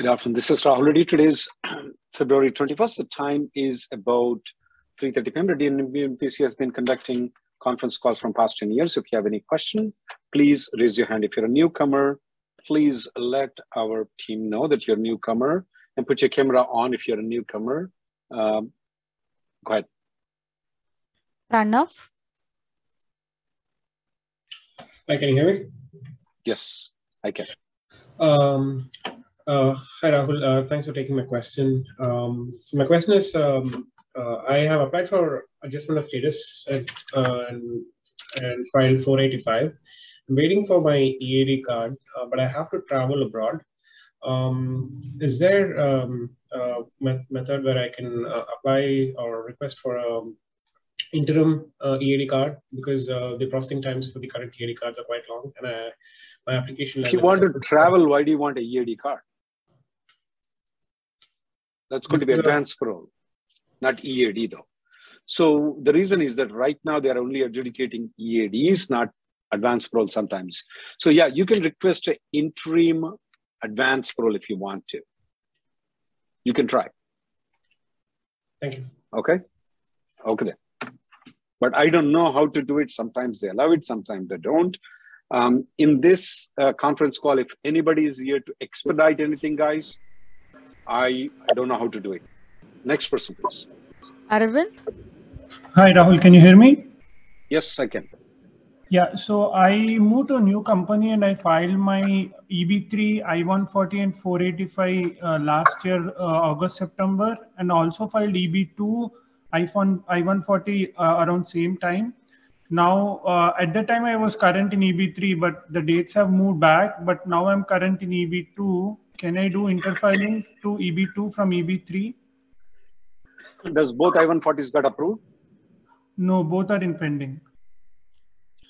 Good afternoon. This is Rahul Reddy. Today is February 21st. The time is about 3.30 p.m. The DNPC has been conducting conference calls from past 10 years. If you have any questions, please raise your hand. If you're a newcomer, please let our team know that you're a newcomer and put your camera on if you're a newcomer. Um, go ahead. Pranav? Hi, can you hear me? Yes, I can. Um, uh, hi, Rahul. Uh, thanks for taking my question. Um, so my question is, um, uh, I have applied for adjustment of status at, uh, and, and filed 485. I'm waiting for my EAD card, uh, but I have to travel abroad. Um, is there um, a method where I can uh, apply or request for a interim EAD card because the processing times for the current EAD cards are quite long, and I, my application. If you want to travel, why do you want a EAD card? That's going to be advanced parole, not EAD though. So the reason is that right now they are only adjudicating EADs, not advanced parole sometimes. So yeah, you can request an interim advanced parole if you want to. You can try. Thank you. Okay. Okay then. But I don't know how to do it. Sometimes they allow it, sometimes they don't. Um, in this uh, conference call, if anybody is here to expedite anything, guys, I, I don't know how to do it. Next person, please. Arvind? Hi, Rahul. Can you hear me? Yes, I can. Yeah, so I moved to a new company and I filed my EB3, I-140 and 485 uh, last year, uh, August, September, and also filed EB2, I-140 uh, around same time. Now, uh, at that time I was current in EB3, but the dates have moved back, but now I'm current in EB2 can I do interfiling to EB2 from EB3? Does both I-140s got approved? No, both are in pending.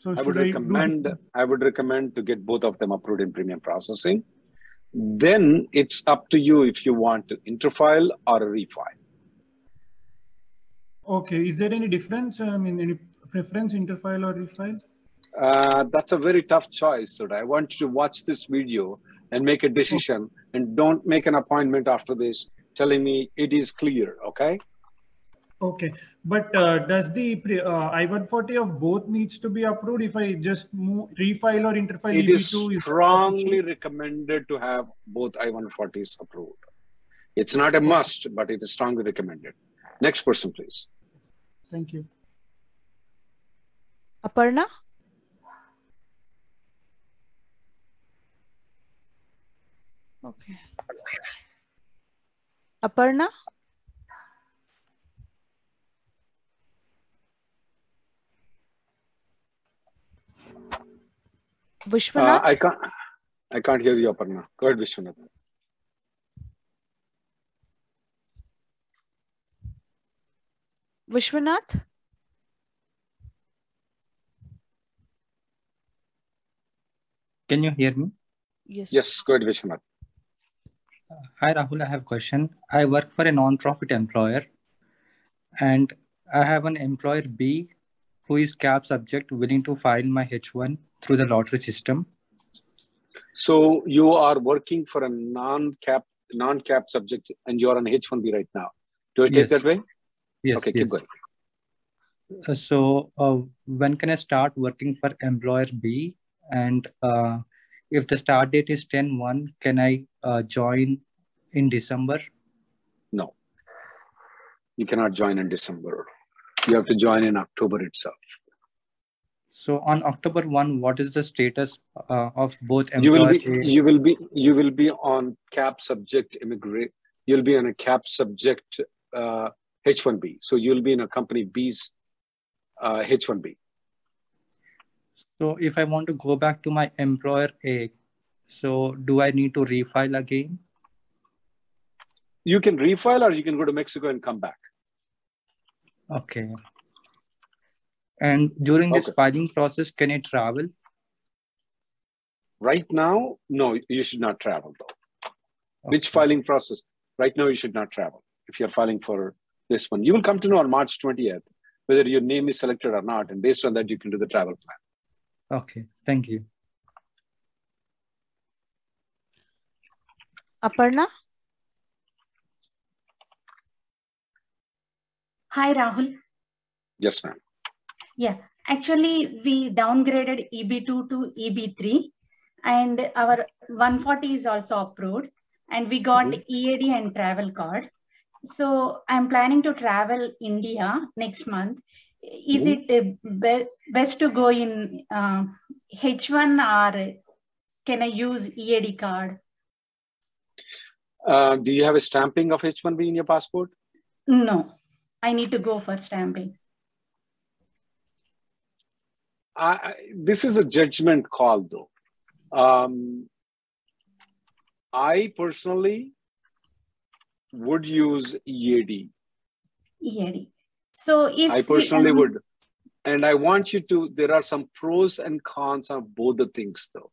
So I would recommend I, I would recommend to get both of them approved in premium processing. Then it's up to you if you want to interfile or refile. Okay, is there any difference? I mean, any preference interfile or refile? Uh, that's a very tough choice. So I want you to watch this video and make a decision and don't make an appointment after this telling me it is clear okay? Okay. But uh, does the uh, i-140 of both needs to be approved if i just move, refile or interfile it is strongly recommended to have both i-140s approved. It's not a must but it is strongly recommended. Next person please. Thank you. Aparna Okay. Aparna? Vishwanath? Uh, I can't. I can't hear you, Aparna. Go ahead, Vishwanath. Vishwanath? Can you hear me? Yes. Yes, go ahead, Vishwanath. Hi Rahul, I have a question. I work for a non-profit employer and I have an employer B who is CAP subject willing to file my H1 through the lottery system. So you are working for a non-cap non-cap subject and you're on H1B right now. Do I take yes. that way? Yes. Okay, yes. keep going. Uh, so uh, when can I start working for employer B and uh, if the start date is 10 1 can i uh, join in december no You cannot join in December. You have to join in October itself. So on October 1, what is the status uh, of both You will be A- you will be you will be on cap subject immigrant. You'll be on a cap subject uh, H1B. So you'll be in a company B's uh, H1B. So if I want to go back to my employer A, so do I need to refile again? You can refile or you can go to Mexico and come back. Okay. And during this Okay. filing process, can I travel? Right now, no, you should not travel though. Which filing process? Right now, you should not travel if you're filing for this one. You will come to know on March 20th whether your name is selected or not. And based on that, you can do the travel plan. Okay, thank you. Aparna? Hi, Rahul. Yes, ma'am. Yeah, actually, we downgraded EB2 to EB3, and our 140 is also approved, and we got Mhm. EAD and travel card. So I'm planning to travel India next month. Is it be- best to go in uh, H1 or can I use EAD card? Uh, do you have a stamping of H1B in your passport? No, I need to go for stamping. I, I- this is a judgment call, though. Um, I personally would use EAD. EAD. So if I personally um, would. And I want you to, there are some pros and cons of both the things, though.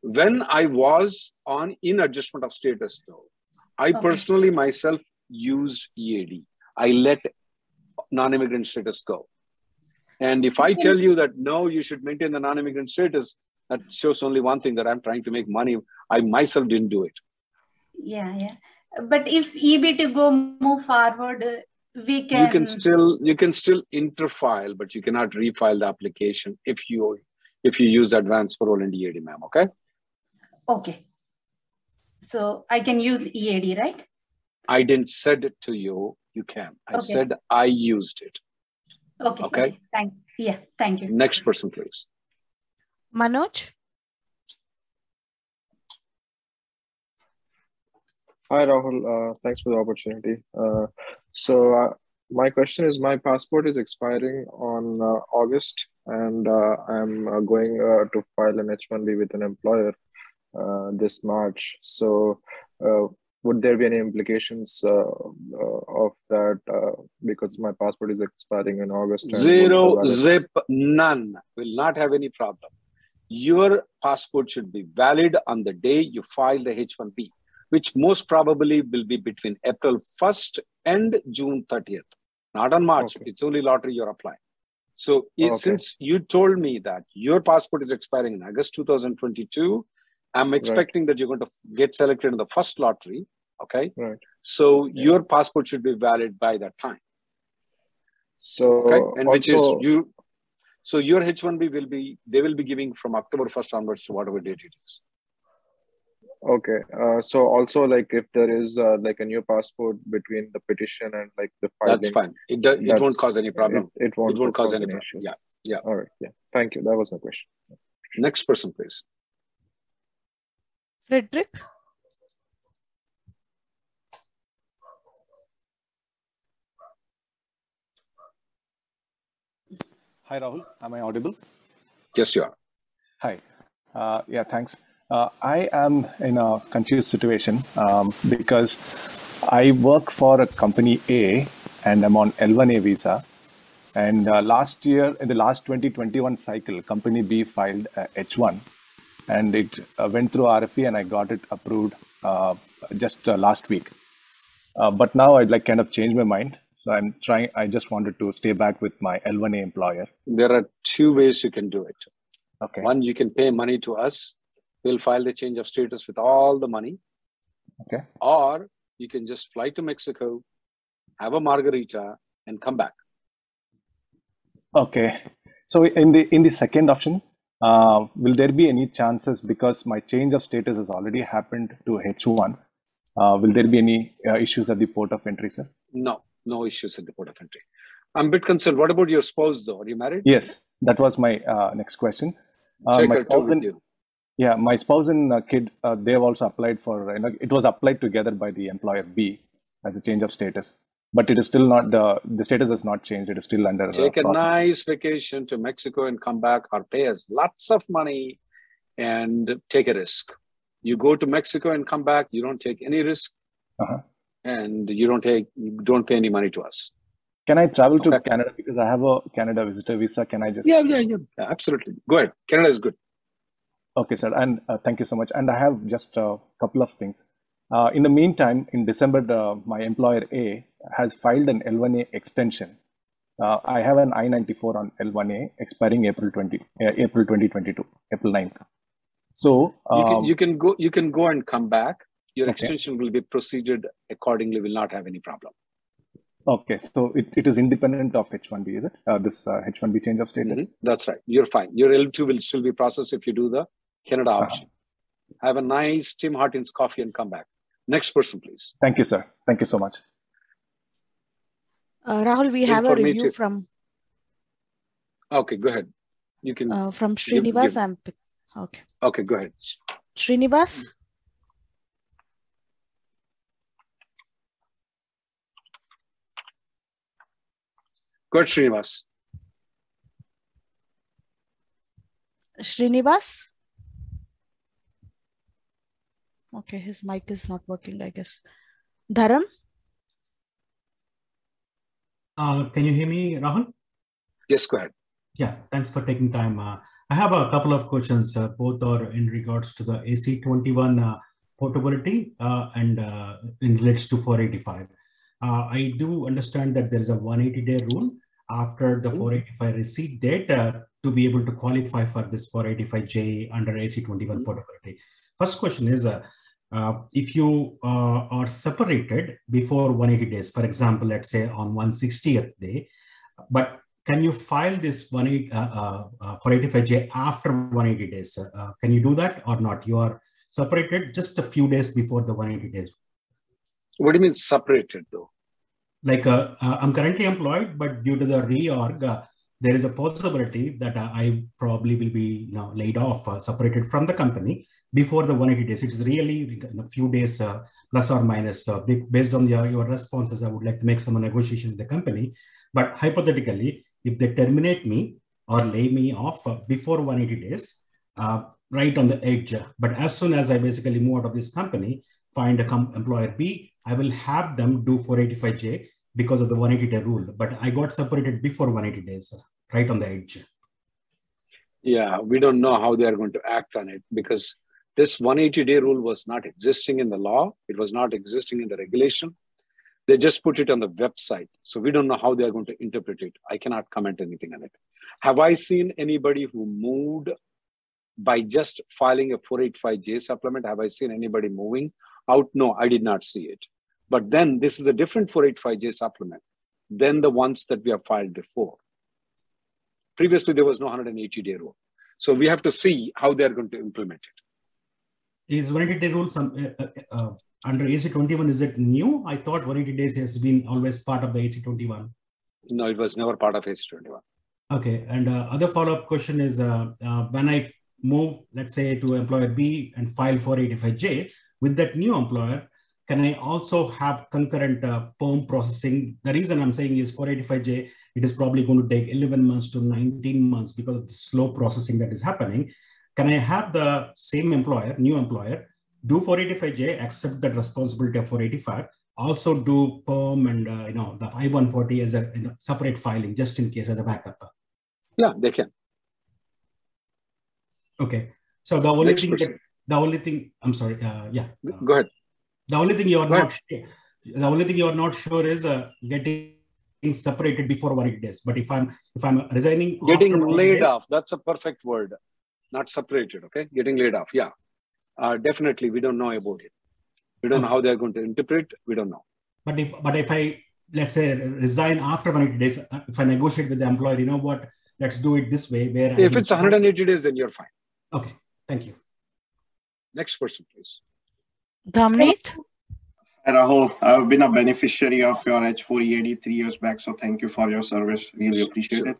When I was on in adjustment of status, though, I Okay. personally myself used EAD. I let non immigrant status go. And if I tell you that no, you should maintain the non immigrant status, that shows only one thing that I'm trying to make money. I myself didn't do it. Yeah, yeah. But if EB2 go move forward, we can. you can still you can still interfile but you cannot refile the application if you if you use advanced parole and EAD ma'am okay Okay. So I can use EAD, right? I didn't said it to you you can I Okay. said I used it Okay. Okay. Thank. Yeah. Thank you. next person please Manoj? Hi, Rahul. Uh, thanks for the opportunity. Uh, so, uh, my question is my passport is expiring on uh, August, and uh, I'm uh, going uh, to file an H 1B with an employer uh, this March. So, uh, would there be any implications uh, uh, of that uh, because my passport is expiring in August? zero zip none will not have any problem your passport should be valid on the day you file the H1B which most probably will be between April 1st and June 30th not on March Okay. it's only lottery you're applying so it- Okay. since you told me that your passport is expiring in August 2022 I'm expecting that you're going to get selected in the first lottery okay Right. so Yeah. your passport should be valid by that time So, okay and which is you so your h1b will be they will be giving from october 1st onwards to whatever date it is Okay. Uh, so also like if there is uh, like a new passport between the petition and like the filing, that's fine it, do, it won't cause any problem It, it won't, it won't cause any any issues. yeah yeah. All right. Yeah. Thank you. That was my question. next person please Frederick? Hi, Rahul. Am I audible? yes you are Hi. Uh, yeah, thanks. Uh, I am in a confused situation um, because I work for a company A and I'm on L1A visa. And uh, last year, in the last 2021 cycle, company B filed uh, H1 and it uh, went through RFE and I got it approved uh, just uh, last week. Uh, but now I'd like kind of change my mind. So I'm trying, I just wanted to stay back with my L1A employer. there are two ways you can do it Okay. one you can pay money to us we'll file the change of status with all the money Okay. or you can just fly to mexico have a margarita and come back Okay. So in the in the second option, uh, will there be any chances because my change of status has already happened to H1? Uh, will there be any uh, issues at the port of entry, sir? no No issues at the port of entry. I'm a bit concerned. What about your spouse, though? Are you married? Yes, that was my uh, next question. Uh, Check my spouse with and, you. Yeah, my spouse and uh, kid, uh, they have also applied for, you know, it was applied together by the employer B as a change of status, but it is still not, the, the status has not changed. It is still under Take a nice vacation to Mexico and come back, or pay us lots of money and take a risk. You go to Mexico and come back. You don't take any risk, Uh-huh. and you don't take you don't pay any money to us. Can I travel to Canada because I have a Canada visitor visa? Can I just? Yeah, yeah, yeah, absolutely. Go ahead. Canada is good. Okay, sir, and uh, thank you so much. And I have just a couple of things. Uh, in the meantime, in December, the, my employer A has filed an L1A extension. Uh, I have an I-94 on L1A expiring April 20, uh, April 2022, April 9th. So, You can um, you can go you can go and come back. Your Okay. extension will be proceeded accordingly. Will not have any problem. okay, so it, it is independent of H1B, is it? Uh, this uh, H1B change of status? Mhm. That's right. You're fine. Your L2 will still be processed if you do the Canada Uh-huh. option. Have a nice Tim Hortons coffee and come back. Next person, please. Thank you, sir. Thank you so much. Uh, Rahul, we have a review Informative. from Okay, go ahead. You can. uh, from give- Srinivas. give- I'm okay. Okay, go ahead. Srinivas, Go ahead, Srinivas. Srinivas. Okay, his mic is not working, I guess. Dharam, Uh, can you hear me, Rahul? Yes, go ahead. Yeah, thanks for taking time. Uh, I have a couple of questions. Uh, both are in regards to the AC21 uh, portability uh, and uh, in relates to 485. Uh, I do understand that there is a 180 day rule after the 485 receipt date uh, to be able to qualify for this 485J under AC21 portability. First question is, uh, uh, if you uh, are separated before 180 days, for example, let's say on 160th day, but can you file this 18, uh, uh, uh, 485J after 180 days? Uh, can you do that or not? You are separated just a few days before the 180 days. What do you mean separated though? Like uh, uh, I'm currently employed, but due to the reorg, uh, there is a possibility that uh, I probably will be you know, laid off, uh, separated from the company before the 180 days. It is really a few days uh, plus or minus. Uh, based on the, your responses, I would like to make some negotiation with the company. But hypothetically, if they terminate me or lay me off uh, before 180 days, uh, right on the edge. But as soon as I basically move out of this company, find a com- employer B, I will have them do 485J because of the 180 day rule. But I got separated before 180 days, right on the edge. Yeah, we don't know how they are going to act on it because this 180 day rule was not existing in the law. It was not existing in the regulation. They just put it on the website. So we don't know how they are going to interpret it. I cannot comment anything on it. Have I seen anybody who moved by just filing a 485J supplement? Have I seen anybody moving out? No, I did not see it. But then this is a different 485J supplement than the ones that we have filed before. Previously, there was no 180 day rule. So we have to see how they're going to implement it. Is 180 day rule some, uh, uh, uh, under AC21, is it new? I thought 180 days has been always part of the AC21. No, it was never part of AC21. Okay, and uh, other follow-up question is uh, uh, when I move, let's say, to employer B and file for 485J with that new employer, can I also have concurrent uh, perm processing? The reason I'm saying is 485J, it is probably going to take 11 months to 19 months because of the slow processing that is happening. Can I have the same employer, new employer, do 485J, accept that responsibility of 485, also do perm and uh, you know the I-140 as a you know, separate filing just in case as a backup? Yeah, they can. Okay. So the only Next thing that, the only thing I'm sorry, uh, yeah. Go ahead. the only thing you are Go not the only thing you are not sure is uh, getting separated before 180 days. But if I'm if I'm resigning Getting laid days, off. That's a perfect word. Not separated. Okay. Getting laid off. Yeah. Uh, definitely. We don't know about it. We don't know how they're going to interpret. We don't know. But if but if I let's say resign after 180 days, uh, if I negotiate with the employer, you know what? Let's do it this way. Where If will- it's 180 days, then you're fine. Okay. Thank you. Next person, please. Dhamneet, Hi, Rahul. I've been a beneficiary of your H4 EAD three years back, so thank you for your service. Really appreciate it.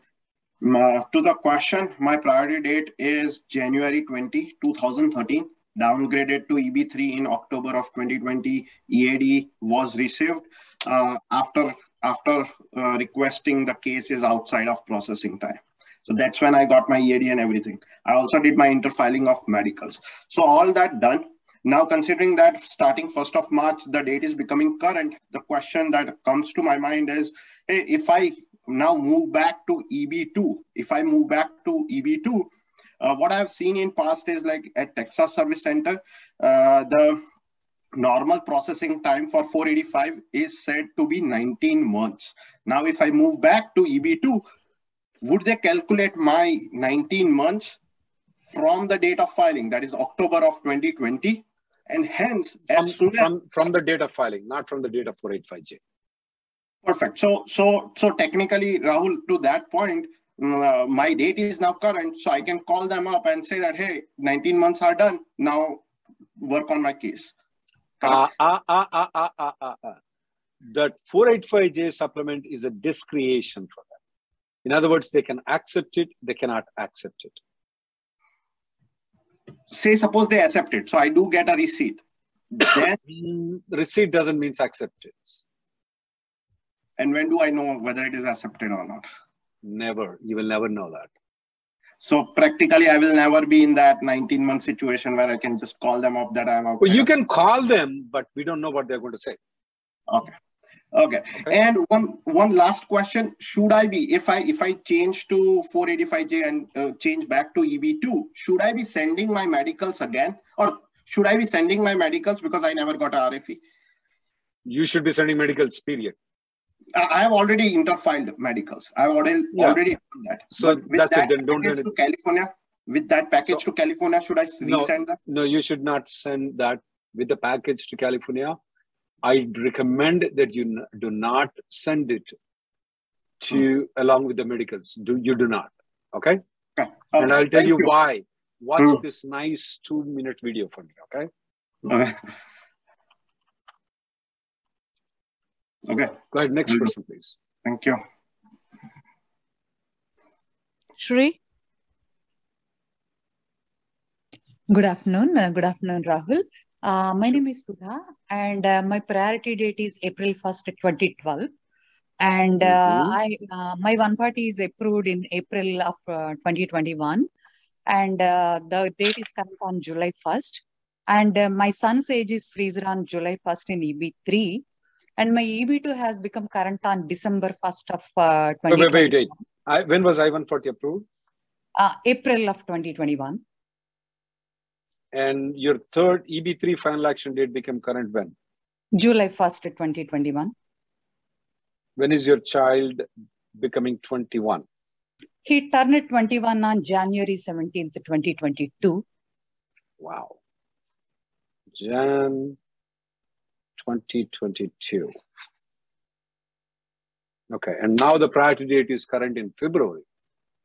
To the question, my priority date is January 20, 2013. Downgraded to EB3 in October of 2020. EAD was received uh, after after uh, requesting the cases outside of processing time. So that's when I got my EAD and everything. I also did my interfiling of medicals. So all that done. Now, considering that starting 1st of March, the date is becoming current, the question that comes to my mind is, hey, if I now move back to EB2, if I move back to EB2, uh, what I've seen in past is like at Texas Service Center, uh, the normal processing time for 485 is said to be 19 months. Now, if I move back to EB2, would they calculate my 19 months from the date of filing, that is October of 2020? And hence, from, as soon from, as, from the date of filing, not from the date of 485J. Perfect. So, so, so technically, Rahul, to that point, uh, my date is now current, so I can call them up and say that, hey, 19 months are done. Now work on my case. Ah, ah, ah, ah, ah, ah, ah. That 485J supplement is a discretion for them. In other words, they can accept it, they cannot accept it. Say, suppose they accept it. So I do get a receipt. Then, Mm, receipt doesn't mean acceptance. And when do I know whether it is accepted or not? Never. You will never know that. So practically, I will never be in that 19 month situation where I can just call them up that I'm out. Well, you can call them, but we don't know what they're going to say. Okay. Okay. And one one last question: Should I be if I if I change to 485J and uh, change back to EB2? Should I be sending my medicals again, or should I be sending my medicals because I never got a RFE? You should be sending medicals, period. I have already interfiled medicals. I've already Yeah. already done that. So But with that's it, that then don't do package to. California. With that package So- to California, should I No, resend that? no, you should not send that with the package to California. I recommend that you do not send it to along with the medicals. Do you do not? Okay. Okay. and Okay. I'll tell Thank you, why. Watch Hmm. this nice two minute video for me. Okay. Okay. Okay. Go ahead. Next Will person, please. Thank you. Shri, Good afternoon. Uh, good afternoon, Rahul. Uh, my name is Sudha, and uh, my priority date is April 1st, 2012. And uh, Mhm. I, uh, my one party is approved in April of uh, 2021, and uh, the date is current on July 1st. And uh, my son's age is freezer on July 1st in EB3, and my EB2 has become current on December 1st of uh, Wait, wait, wait, 2021, wait. I, when was I-140 approved? uh, April of 2021. And your third EB3 final action date became current when? July 1st, 2021. When is your child becoming 21? He turned 21 on January 17th, 2022. Wow. Jan 2022. Okay, and now the priority date is current in February.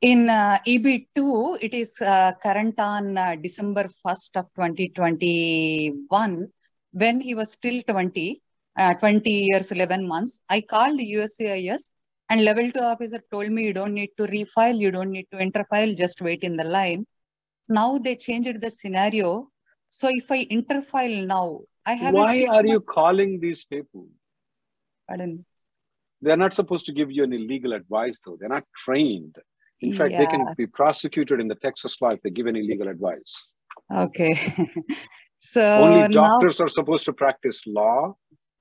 In uh, EB2, it is uh, current on uh, December 1st of 2021 when he was still 20, uh, 20 years, 11 months. I called USCIS and level 2 officer told me you don't need to refile, you don't need to interfile, just wait in the line. Now they changed the scenario. So if I interfile now, I have Why are you calling these people? Pardon. They're not supposed to give you any legal advice, though. They're not trained. In fact, they can be prosecuted in the Texas law if they give any legal advice. Okay. so Only now, doctors are supposed to practice law.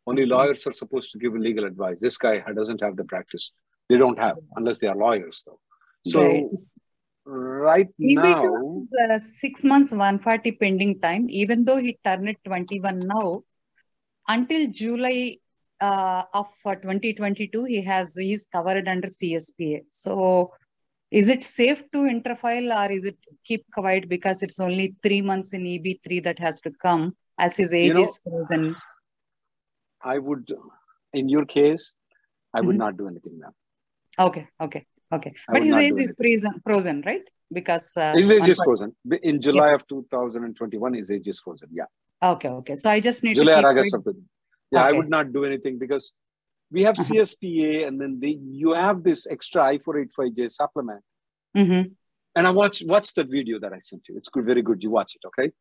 Only lawyers are supposed to give legal advice. This guy doesn't have the practice. They don't have, unless they are lawyers, though. So Right. Right EB2 now, is uh, six months 140 pending time, even though he turned 21 now. Until July uh, of uh, 2022, he has he's covered under CSPA. So, is it safe to interfile or is it keep quiet because it's only three months in EB3 that has to come as his age know, is frozen? I would, in your case, I would Mhm. not do anything now. Okay, okay, okay. I But his age is frozen, frozen, right? Because uh, His age is frozen. In July of 2021, his age is frozen. Yeah. Okay, okay. So I just need July to or keep August quiet. of the, Yeah, I would not do anything because we have Uh-huh. CSPA and then they, you have this extra I485J supplement. Mhm. And I watch watch that video that I sent you. It's good, very good. You watch it, okay?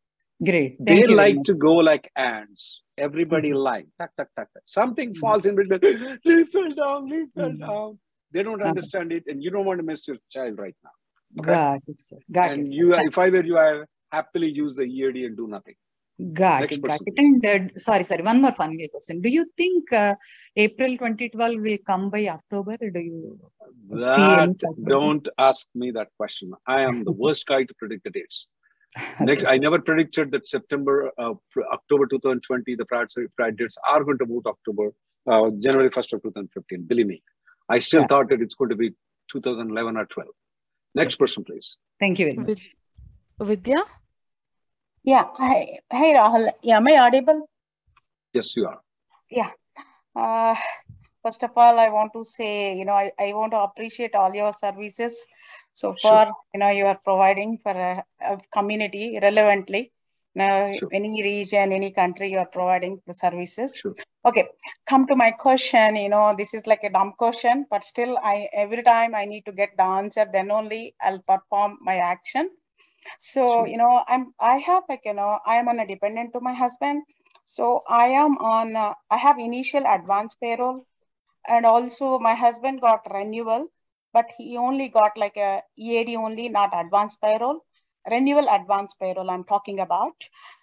Great. Thank they like to go like ants. Everybody like tuck, tuck, tuck, tuck. Something falls in between. leaf fell down, leaf fell Mhm. down. They don't Uh-huh. understand it, and you don't want to miss your child right now. Okay? Got it, sir. Got and it, sir. you, Thank- if I were you, I happily use the EAD and do nothing. Got Next it, got it. And uh, sorry, sorry, one more final question. Do you think uh, April 2012 will come by October? Do you That don't ask me that question. I am the worst guy to predict the dates. Next, I never predicted that September, uh, October 2020, the prior, prior dates are going to move to October, uh, January 1st of 2015. Believe me, I still Yeah. thought that it's going to be 2011 or 12. Next person, please. Thank you very much. Vidya? Yeah. Hi, hi Rahul. Yeah, am I audible? Yes, you are. Yeah. Uh, first of all, I want to say, you know, I, I want to appreciate all your services so Sure. far, you know, you are providing for a, a community relevantly. Now, Sure. any region, any country, you are providing the services. Sure. Okay, come to my question. You know, this is like a dumb question, but still, I every time I need to get the answer, then only I'll perform my action. So, Sure. you know, I'm I have like, you know, I am on a dependent to my husband. So I am on, uh, I have initial advance parole and also my husband got renewal, but he only got like a EAD only, not advance parole. Renewal advance parole I'm talking about.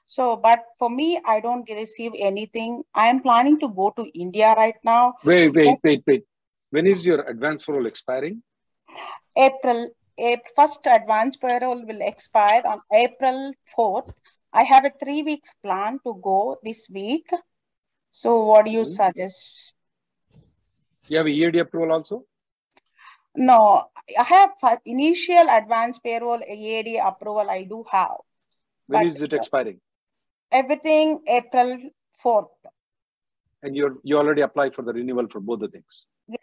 So, but for me, I don't receive anything. I am planning to go to India right now. Wait, wait, Yes. wait, wait. When is your advance parole expiring? April, April first advance parole will expire on April 4th. I have a three weeks plan to go this week. So what do you Mhm. suggest? You have a EAD approval also? No, I have initial advance parole EAD approval I do have. When But is it expiring? everything April 4th. And you're you already applied for the renewal for both the things. Yes.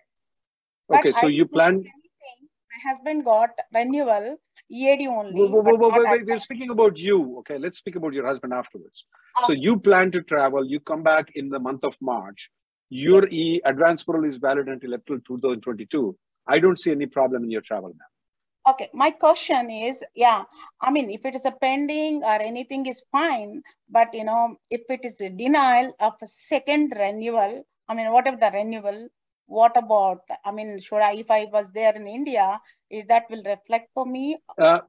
But Okay, so I you plan. My husband got renewal EAD only. Wait, wait, but wait, wait. We're speaking about you. Okay, let's speak about your husband afterwards. Ah. So you plan to travel. You come back in the month of March. Your Yes. e advance parole is valid until April 2022. I don't see any problem in your travel now. Okay, my question is, yeah, I mean, if it is a pending or anything is fine, but you know, if it is a denial of a second renewal, I mean, whatever the renewal, what about, I mean, should I, if I was there in India, is that will reflect for me? Uh,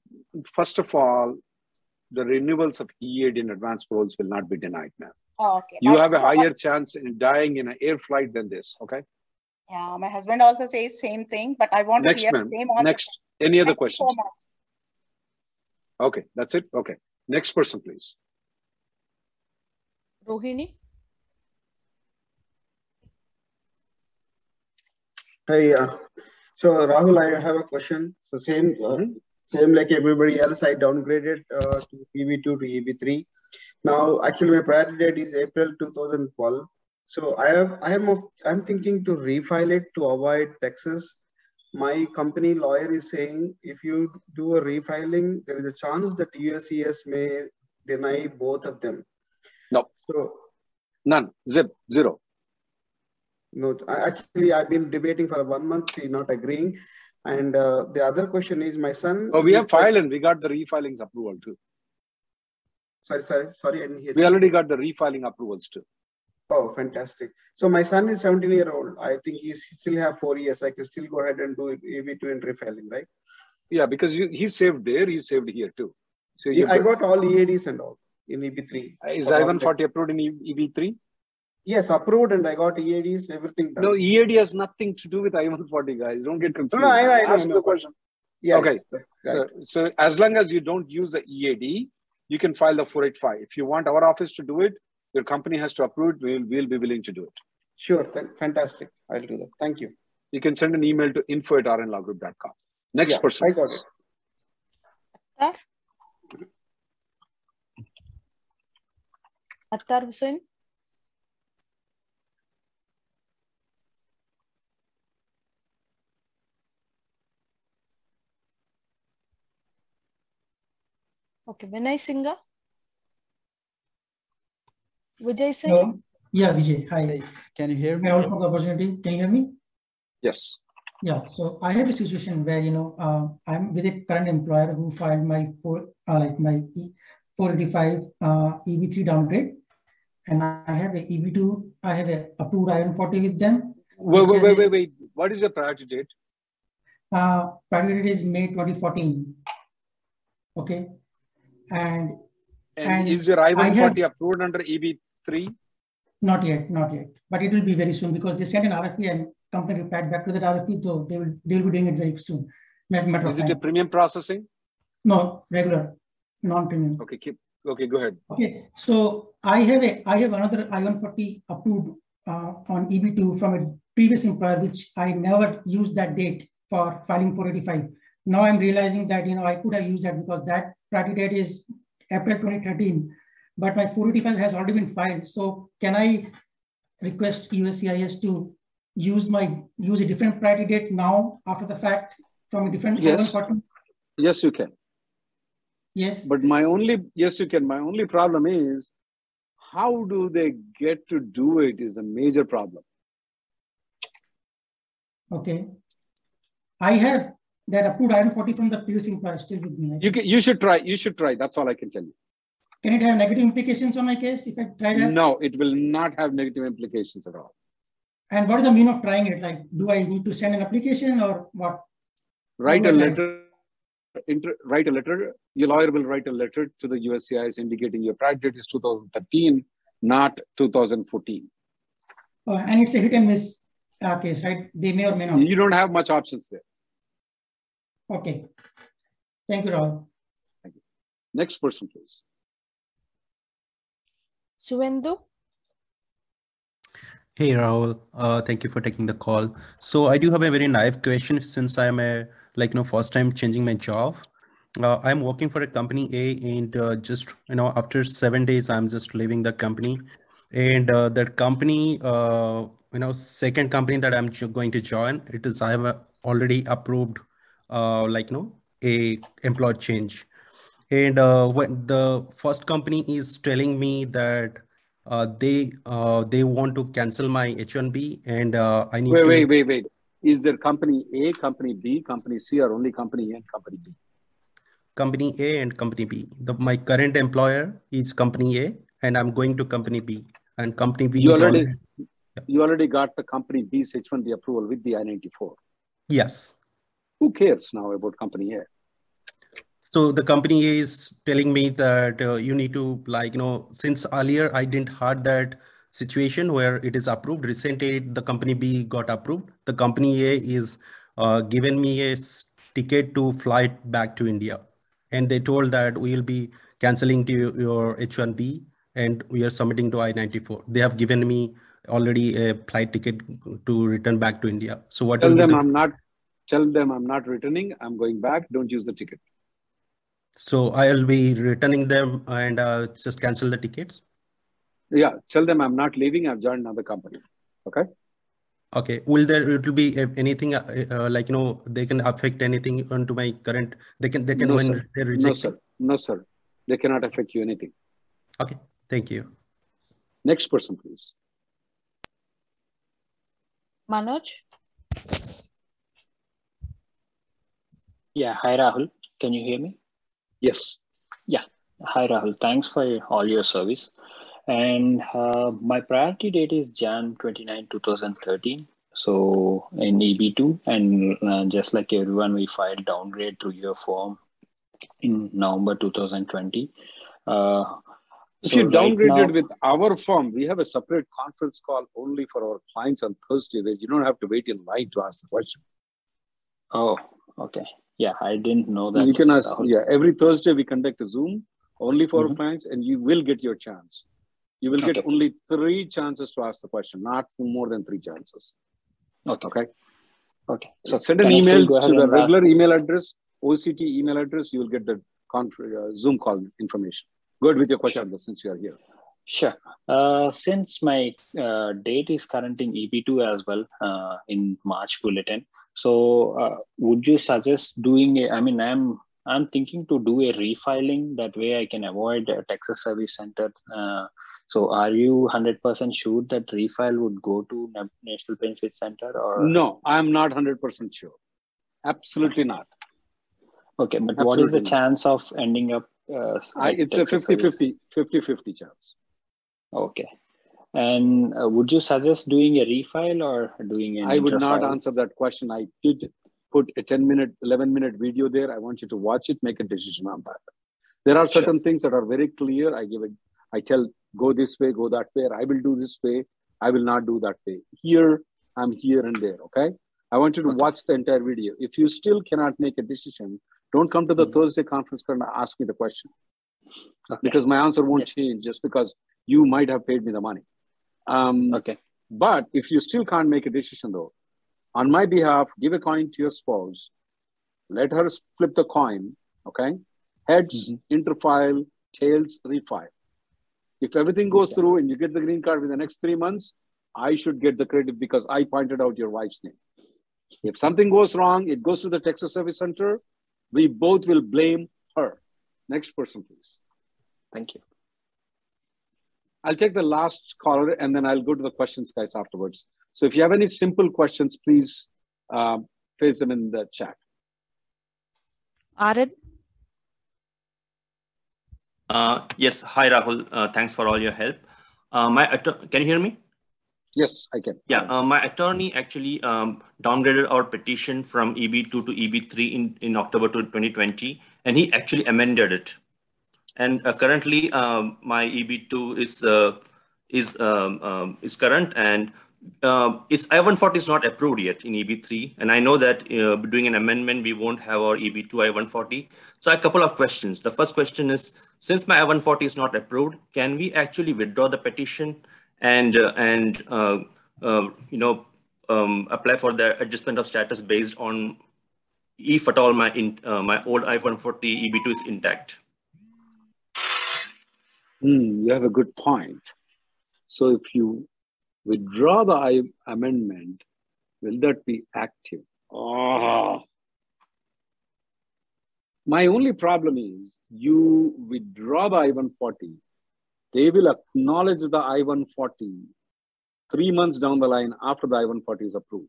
first of all, the renewals of EAD in advance paroles will not be denied, ma'am. Oh, okay, You that's have a what- higher chance in dying in an air flight than this. Okay. Yeah, my husband also says same thing, but I want to Next, hear ma'am. the same answer. Next. Any other Thank you so questions? much. Okay, that's it. Okay. Next person, please. Rohini? Hi, uh, so Rahul, I have a question. So same, uh, same like everybody else, I downgraded uh, to EB2 to EB3. Now, actually, my priority date is April 2012. So I have, I am, of, I'm thinking to refile it to avoid taxes. My company lawyer is saying if you do a refiling, there is a chance that USCS may deny both of them. No, So none. Zip. Zero. No, actually, I've been debating for one month, he's not agreeing. And uh, the other question is my son. Oh, we have filed and we got the refilings approval too. Sorry, sorry, sorry, I didn't hear. We already got the refiling approvals too. Oh, fantastic. So my son is 17 year old. I think he still have four years. I can still go ahead and do it EB2 and refiling, right? Yeah, because you, he saved there, he saved here too. So Yeah, you I got all EADs and all in EB3. is for all I-140 approved in E- EB3? Yes, approved and I got EADs, everything done. No, EAD has nothing to do with I-140 guys. Don't get confused. no, I know, I Ask I know, the question. Yeah, okay. So, so as long as you don't use the EAD, you can file the 485. If you want our office to do it, your company has to approve it. We'll, we'll be willing to do it. Sure, th- fantastic. I'll do that. Thank you. You can send an email to info at rnlawgroup.com. Next Yeah, person. I got it. Attar? Attar Hussain? Okay, Vinay Singha? Vijay Singh? Hello. Yeah, Vijay. Hi. Hey, can you hear me? I also have the opportunity. Can you hear me? Yes. Yeah. So I have a situation where you know uh, I'm with a current employer who filed my four uh, like my 485 uh, EB3 downgrade, and I have a EB2. I have a approved I-140 with them. Wait, wait, wait, wait, wait. What is the priority date? Uh, priority date is May 2014. Okay. And and, and is your I-140 have, approved under EB3? Not yet, not yet. But it will be very soon because they sent an RFE and company replied back to that RFE, so they will they will be doing it very soon. Matter is it a premium processing? No, regular, non-premium. Okay, keep okay, go ahead. Okay, so I have a I have another I-140 approved uh, on EB2 from a previous employer, which I never used that date for filing 485. Now I'm realizing that you know I could have used that because that priority date is April 2013, but my 485 has already been filed. So can I request USCIS to use my use a different priority date now after the fact from a different yes. Yes, you can. Yes. But my only yes, you can. My only problem is how do they get to do it is a major problem. Okay. I have that approved I-140 from the previous employer still with me. You can, you should try. You should try. That's all I can tell you. Can it have negative implications on my case if I try that? No, it will not have negative implications at all. And what is the mean of trying it? Like, do I need to send an application or what? Write a letter. Inter, write a letter. Your lawyer will write a letter to the USCIS indicating your priority date is 2013, not 2014. Uh, and it's a hit and miss uh, case, right? They may or may not. You don't have much options there. Okay. Thank you, Rahul. Thank you. Next person, please. Suvendu. Hey Rahul, uh, thank you for taking the call. So I do have a very naive question since I'm a like you know first time changing my job. Uh, I'm working for a company A, and uh, just you know after seven days I'm just leaving the company, and uh, that company uh, you know second company that I'm going to join it is I have already approved uh, like you know a employee change, and when the first company is telling me that uh, they uh, they want to cancel my H1B and uh, I need wait, to... wait, wait, wait. Is there company A, company B, company C, or only company A and company B? Company A and company B. The, my current employer is company A, and I'm going to company B. And company B you is already, already... you already got the company B's H1B approval with the I-94. Yes. Who cares now about company A? So the company is telling me that uh, you need to like you know since earlier i didn't had that situation where it is approved recently the company b got approved. The company a is uh, given me a ticket to fly back to india. And they told that we will be canceling to your h1b and we are submitting to i94 they have given me already a flight ticket to return back to india. So what tell them the... i'm not tell them i'm not returning. I'm going back. Don't use the ticket so I'll be returning them and uh, just cancel the tickets. Yeah, tell them I'm not leaving. I've joined another company. Okay. Okay. Will there it will be anything uh, uh, like you know they can affect anything onto my current? They can they can no, when sir. they reject. No sir. No sir. They cannot affect you anything. Okay. Thank you. Next person, please. Manoj. Yeah. Hi Rahul. Can you hear me? Yes. Yeah. Hi, Rahul. Thanks for all your service. And uh, my priority date is Jan 29, 2013. So in EB2, and uh, just like everyone, we filed downgrade through your form in November 2020. Uh, if so you downgraded right now, with our firm, we have a separate conference call only for our clients on Thursday where you don't have to wait in line to ask the question. Oh, okay. Yeah, I didn't know that. You can ask. Yeah, every Thursday we conduct a Zoom only for mm-hmm. clients, and you will get your chance. You will get okay. only three chances to ask the question, not more than three chances. Okay. Okay. Okay. So send an email to the regular ask? email address, OCT email address. You will get the conf- uh, Zoom call information. Go ahead with your question sure. since you are here. Sure. Uh, since my uh, date is current in EB2 as well uh, in March bulletin, so uh, would you suggest doing a, I mean, I'm, I'm thinking to do a refiling that way I can avoid a Texas Service Center. Uh, So are you 100% sure that refile would go to National Benefit Center or? No, I'm not 100% sure. Absolutely not. Okay, but Absolutely what is the not. chance of ending up? Uh, I, it's a Texas 50 Service? 50 50 50 chance. Okay. And uh, would you suggest doing a refile or doing an I would not answer that question. I did put a 10 minute, 11 minute video there. I want you to watch it, make a decision on that. There are certain things that are very clear. I give it, I tell, go this way, go that way. or I will do this way. I will not do that way. Here, I'm here and there. Okay. I want you to watch the entire video. If you still cannot make a decision, don't come to the Thursday conference call and ask me the question because my answer won't change just because you might have paid me the money. Um, okay. But if you still can't make a decision though, on my behalf, give a coin to your spouse. Let her flip the coin. Okay. Heads, interfile, tails, refile. If everything goes through and you get the green card within the next three months, I should get the credit because I pointed out your wife's name. If something goes wrong, it goes to the Texas Service Center. We both will blame her. Next person, please. Thank you. I'll take the last caller and then I'll go to the questions, guys, afterwards. So if you have any simple questions, please um, face them in the chat. Arid? Uh, yes. Hi, Rahul. Uh, thanks for all your help. Uh, my atter- can you hear me? Yes, I can. Yeah, uh, my attorney actually um, downgraded our petition from EB2 to EB3 in, in October to 2020, and he actually amended it. And uh, currently, um, my EB2 is uh, is um, um, is current, and uh, is I-140 is not approved yet in EB3. And I know that uh, doing an amendment, we won't have our EB2 I-140. So a couple of questions. The first question is, since my I-140 is not approved, can we actually withdraw the petition and uh, and uh, uh, you know um, apply for the adjustment of status based on if at all my in, my old I-140 EB2 is intact? Hmm, you have a good point. So if you withdraw the I amendment, will that be active? Oh. My only problem is you withdraw the I-140, they will acknowledge the I-140 three months down the line after the I-140 is approved.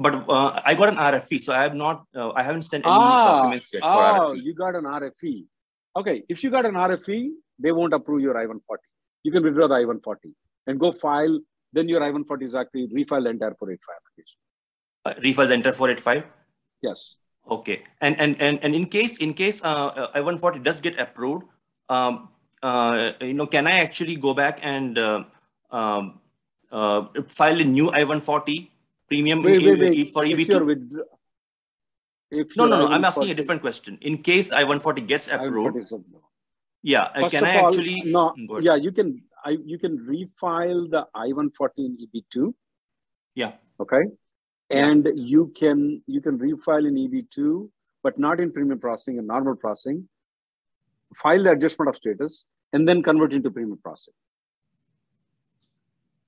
But uh, I got an RFE, so I have not, uh, I haven't sent any Ah, documents yet for oh, you got an RFE. Okay, if you got an RFE, they won't approve your I-140. You can withdraw the I-140 and go file. Then your I-140 is actually refile the entire 485 application. Uh, refile the enter 485? Yes. Okay. And and and, and in case in case uh, uh, I-140 does get approved, um, uh, you know, can I actually go back and uh, um, uh, file a new I-140 premium Wait, in- wait, wait. for If EB2? you're with, if no, no, no. I'm asking a different question. In case I-140 gets approved, I-140 yeah, uh, First can of I all, actually? no, yeah, you can. I you can refile the I-140 in EB2. Yeah. Okay. And you can you can refile in EB2, but not in premium processing and normal processing. File the adjustment of status and then convert into premium processing.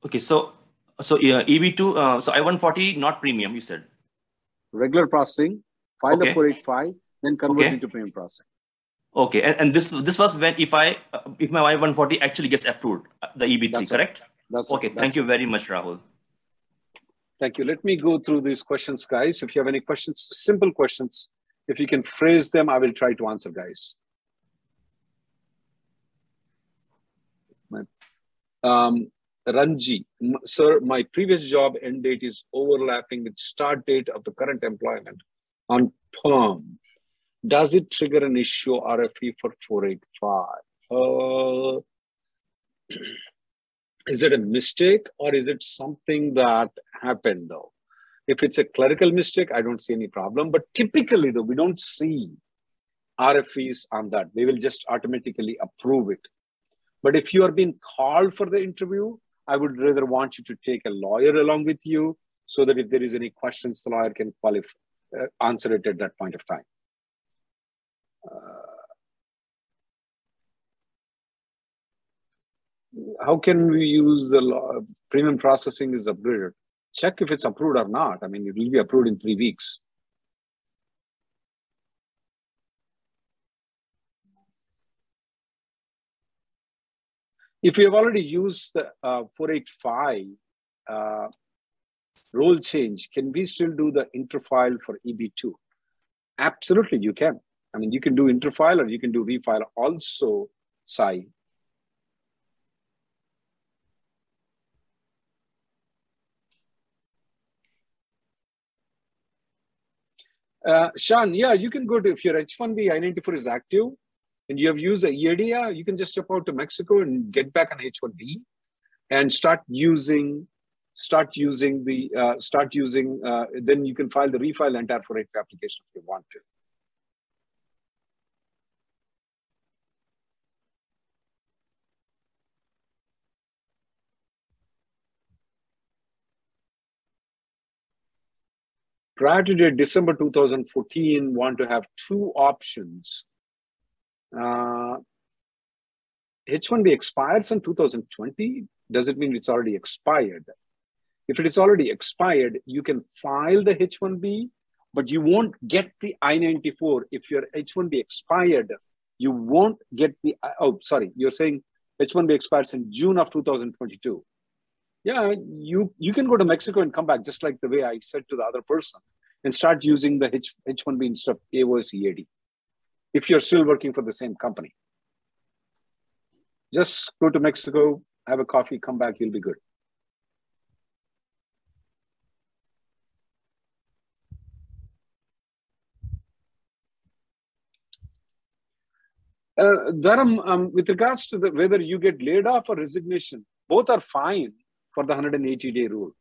Okay, so so yeah, EB2, uh, so I-140 not premium. You said. Regular processing, file Okay. the 485, then convert Okay. into premium processing. Okay, and, and this this was when if I uh, if my I-140 actually gets approved, uh, the EB3, That's right. correct? That's right. okay. That's Thank you very much, Rahul. Thank you. Let me go through these questions, guys. If you have any questions, simple questions, if you can phrase them, I will try to answer, guys. Um, Ranji, sir, my previous job end date is overlapping with start date of the current employment on perm. Does it trigger an issue RFE for 485? Uh, is it a mistake or is it something that happened though? If it's a clerical mistake, I don't see any problem. But typically, though, we don't see RFEs on that. They will just automatically approve it. But if you are being called for the interview, I would rather want you to take a lawyer along with you so that if there is any questions, the lawyer can qualify, uh, answer it at that point of time. Uh, how can we use the law, premium processing is upgraded? Check if it's approved or not. I mean, it will be approved in three weeks. If you have already used the uh, 485 uh, role change, can we still do the interfile for EB2? Absolutely, you can. I mean, you can do interfile or you can do refile also, Sai. Uh, Sean, yeah, you can go to, if your H1B I-94 is active and you have used a EADA, you can just step out to Mexico and get back an H1B and start using, start using the, uh, start using, uh, then you can file the refile entire for application if you want to. prior to December 2014 want to have two options. Uh, H1B expires in 2020. Does it mean it's already expired? If it is already expired, you can file the H1B, but you won't get the I-94. If your H1B expired, you won't get the, oh, sorry, you're saying H1B expires in June of 2022 yeah you you can go to mexico and come back just like the way i said to the other person and start using the H, h1b instead of aos ead if you're still working for the same company just go to mexico have a coffee come back you'll be good Uh, Dharam, um, with regards to the, whether you get laid off or resignation, both are fine for the 180 day rule.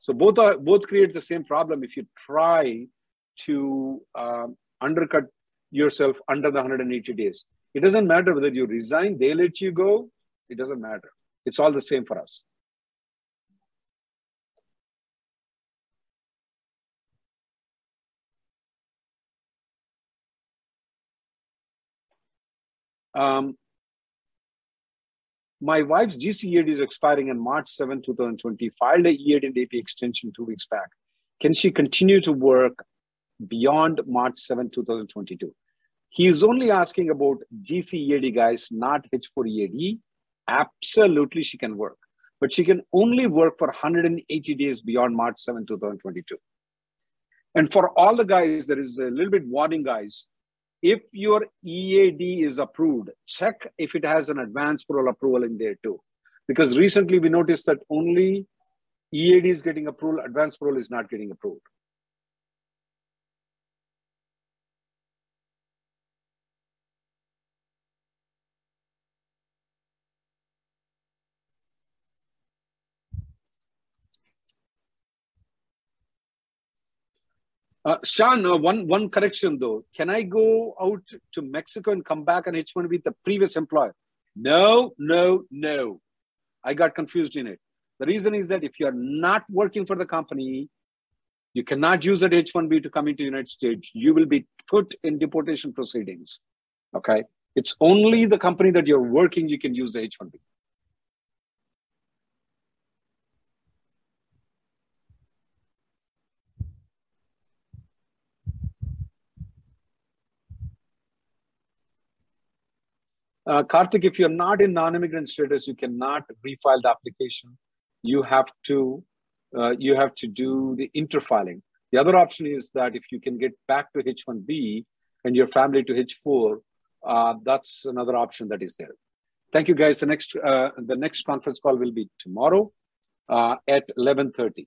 So both are both create the same problem if you try to uh, undercut yourself under the 180 days. It doesn't matter whether you resign, they let you go. It doesn't matter. It's all the same for us. Um, my wife's GCEAD is expiring on March 7, 2020. Filed a EAD and AP extension two weeks back. Can she continue to work beyond March 7, 2022? He is only asking about GCEAD guys, not H4EAD. Absolutely, she can work, but she can only work for 180 days beyond March 7, 2022. And for all the guys, there is a little bit warning, guys if your EAD is approved, check if it has an advanced parole approval in there too. Because recently we noticed that only EAD is getting approval, advanced parole is not getting approved. Uh, Sean, uh, one one correction though. Can I go out to Mexico and come back and H1 with the previous employer? No, no, no. I got confused in it. The reason is that if you are not working for the company, you cannot use that H1B to come into United States. You will be put in deportation proceedings. Okay. It's only the company that you're working, you can use the H1B. Uh, Karthik, if you're not in non-immigrant status, you cannot refile the application. You have to uh, you have to do the interfiling. The other option is that if you can get back to H1B and your family to H4, uh, that's another option that is there. Thank you, guys. The next uh, the next conference call will be tomorrow uh, at 11:30.